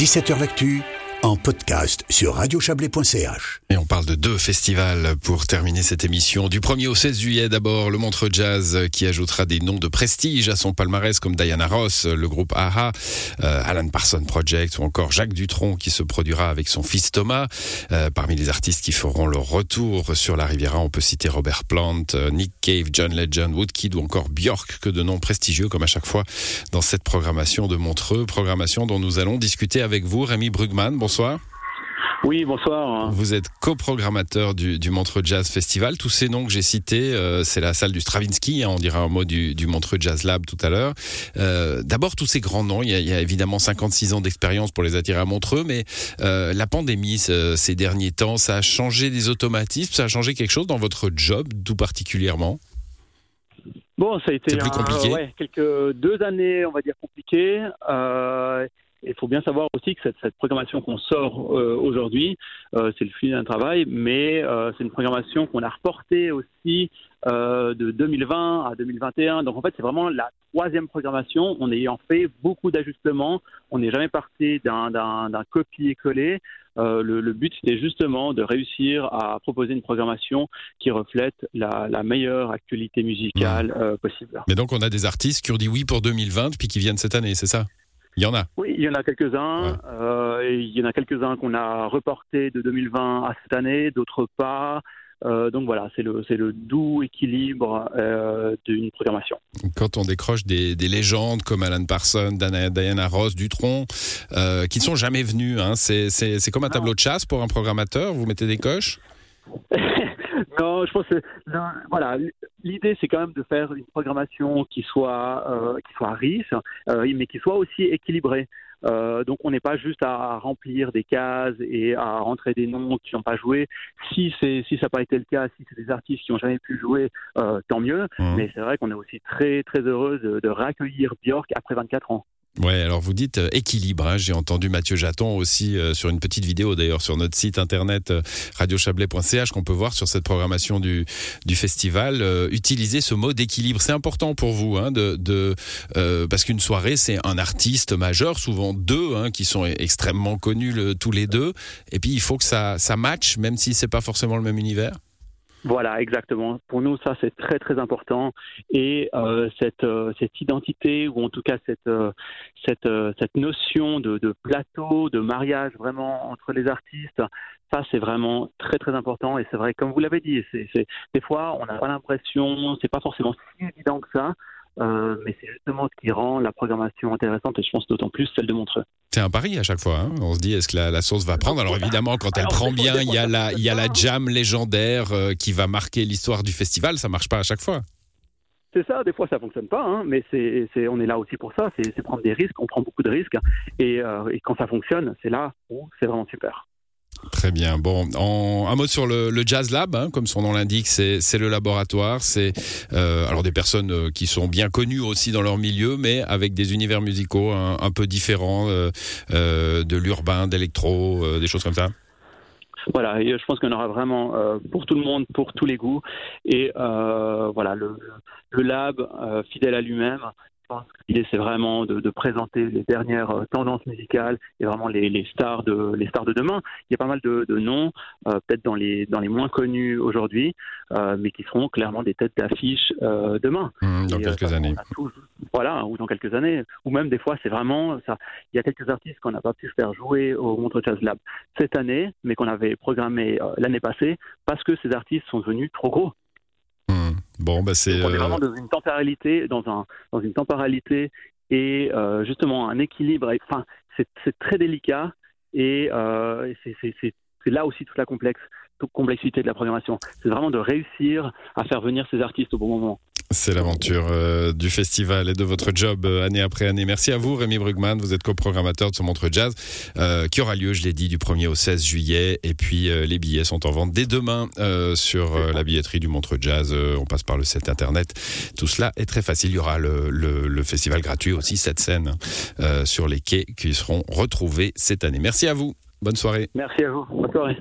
17h L'actu en podcast sur radiochablais.ch. Et on parle de deux festivals pour terminer cette émission. Du 1er au 16 juillet d'abord, le Montreux Jazz qui ajoutera des noms de prestige à son palmarès comme Diana Ross, le groupe AHA, euh, Alan Parsons Project ou encore Jacques Dutronc qui se produira avec son fils Thomas. Euh, parmi les artistes qui feront leur retour sur la Riviera, on peut citer Robert Plant, euh, Nick Cave, John Legend, Woodkid ou encore Björk, que de noms prestigieux comme à chaque fois dans cette programmation de Montreux, programmation dont nous allons discuter avec vous, Rémi Brugman. Oui, bonsoir. Vous êtes coprogrammateur du, du Montreux Jazz Festival. Tous ces noms que j'ai cités, euh, c'est la salle du Stravinsky, hein, on dira un mot du, du, Montreux Jazz Lab tout à l'heure. Euh, D'abord, tous ces grands noms, il y, a, il y a évidemment 56 ans d'expérience pour les attirer à Montreux, mais euh, la pandémie ces derniers temps, ça a changé des automatismes, ça a changé quelque chose dans votre job, tout particulièrement? Bon, ça a été plus compliqué. ouais, quelques deux années, on va dire compliquées. Il faut bien savoir aussi que cette, cette programmation qu'on sort euh, aujourd'hui, euh, c'est le fruit d'un travail, mais euh, c'est une programmation qu'on a reportée aussi de 2020 à 2021. Donc en fait, c'est vraiment la troisième programmation en ayant fait beaucoup d'ajustements. On n'est jamais parti d'un copier-coller. Euh, le, le, but, c'était justement de réussir à proposer une programmation qui reflète la, la meilleure actualité musicale euh, possible. Mais donc, on a des artistes qui ont dit oui pour 2020 puis qui viennent cette année, c'est ça? Il y en a. Oui, il y en a quelques-uns. Ouais. Euh, il y en a quelques-uns qu'on a reportés de 2020 à cette année, d'autres pas. Euh, donc voilà, c'est le, doux équilibre euh, d'une programmation. Quand on décroche des, des, légendes comme Alan Parsons, Diana Ross, Dutronc, euh, qui ne sont jamais venus, hein, c'est comme un tableau de chasse pour un programmateur, vous mettez des coches? Non, je pense que voilà, l'idée c'est quand même de faire une programmation qui soit euh, qui soit riche, euh, mais qui soit aussi équilibrée. Euh, donc on n'est pas juste à remplir des cases et à rentrer des noms qui n'ont pas joué. Si c'est si ça n'a pas été le cas, si c'est des artistes qui n'ont jamais pu jouer, euh, tant mieux. Mmh. Mais c'est vrai qu'on est aussi très très heureux de, de réaccueillir Björk après 24 ans. Ouais, alors vous dites euh, équilibre. J'ai entendu Mathieu Jaton aussi euh, sur une petite vidéo d'ailleurs sur notre site internet euh, qu'on peut voir sur cette programmation du, du festival. Euh, utiliser ce mot d'équilibre, c'est important pour vous, hein, de, parce qu'une soirée c'est un artiste majeur, souvent deux, hein, qui sont extrêmement connus tous les deux. Et puis il faut que ça ça matche, même si c'est pas forcément le même univers. Voilà, exactement. Pour nous, ça c'est très très important et euh, cette euh, cette identité ou en tout cas cette euh, cette cette notion de, de, plateau, de mariage vraiment entre les artistes, ça c'est vraiment très très important et c'est vrai comme vous l'avez dit, c'est des fois on n'a pas l'impression, c'est pas forcément si évident que ça. Euh, mais c'est justement ce qui rend la programmation intéressante et je pense d'autant plus celle de Montreux. C'est un pari à chaque fois. Hein on se dit est-ce que la, la, sauce va prendre? Alors évidemment, quand elle Alors, prend bien, il y a la, il y a la jam légendaire euh, qui va marquer l'histoire du festival. Ça marche pas à chaque fois. C'est ça, des fois ça fonctionne pas, hein, mais c'est, c'est, on est là aussi pour ça, c'est, prendre des risques, on prend beaucoup de risques, et, euh, et quand ça fonctionne, c'est là où c'est vraiment super. Très bien. Bon, un mot sur le, Jazz Lab, hein, comme son nom l'indique, c'est, le laboratoire. C'est euh, alors des personnes euh, qui sont bien connues aussi dans leur milieu, mais avec des univers musicaux un, peu différents euh, de l'urbain, d'électro, des choses comme ça. Voilà, et je pense qu'on aura vraiment pour tout le monde, pour tous les goûts. Et voilà, le, le lab, fidèle à lui-même, l'idée c'est vraiment de, de, présenter les dernières euh, tendances musicales et vraiment les, les, stars de les stars de demain. Il y a pas mal de, de noms, euh, peut-être dans les dans les moins connus aujourd'hui, euh, mais qui seront clairement des têtes d'affiche euh, demain. Mmh, dans et, quelques années. Voilà, ou dans quelques années, ou même des fois c'est vraiment ça. Il y a quelques artistes qu'on n'a pas pu faire jouer au Montreux Jazz Lab cette année, mais qu'on avait programmé l'année passée parce que ces artistes sont devenus trop gros. Bon, bah c'est. On est vraiment dans une temporalité, dans un dans une temporalité et euh, justement un équilibre. Enfin, c'est très délicat et euh, c'est là aussi toute la complexe, toute complexité de la programmation. C'est vraiment de réussir à faire venir ces artistes au bon moment. C'est l'aventure euh, du festival et de votre job euh, année après année. Merci à vous, Rémi Brugman. Vous êtes coprogrammateur de ce Montre Jazz euh, qui aura lieu, je l'ai dit, du 1er au 16 juillet. Et puis, les billets sont en vente dès demain sur la billetterie du Montre Jazz. on passe par le site internet. Tout cela est très facile. Il y aura le festival gratuit aussi, cette scène sur les quais qui seront retrouvés cette année. Merci à vous. Bonne soirée. Merci à vous. Bonne soirée.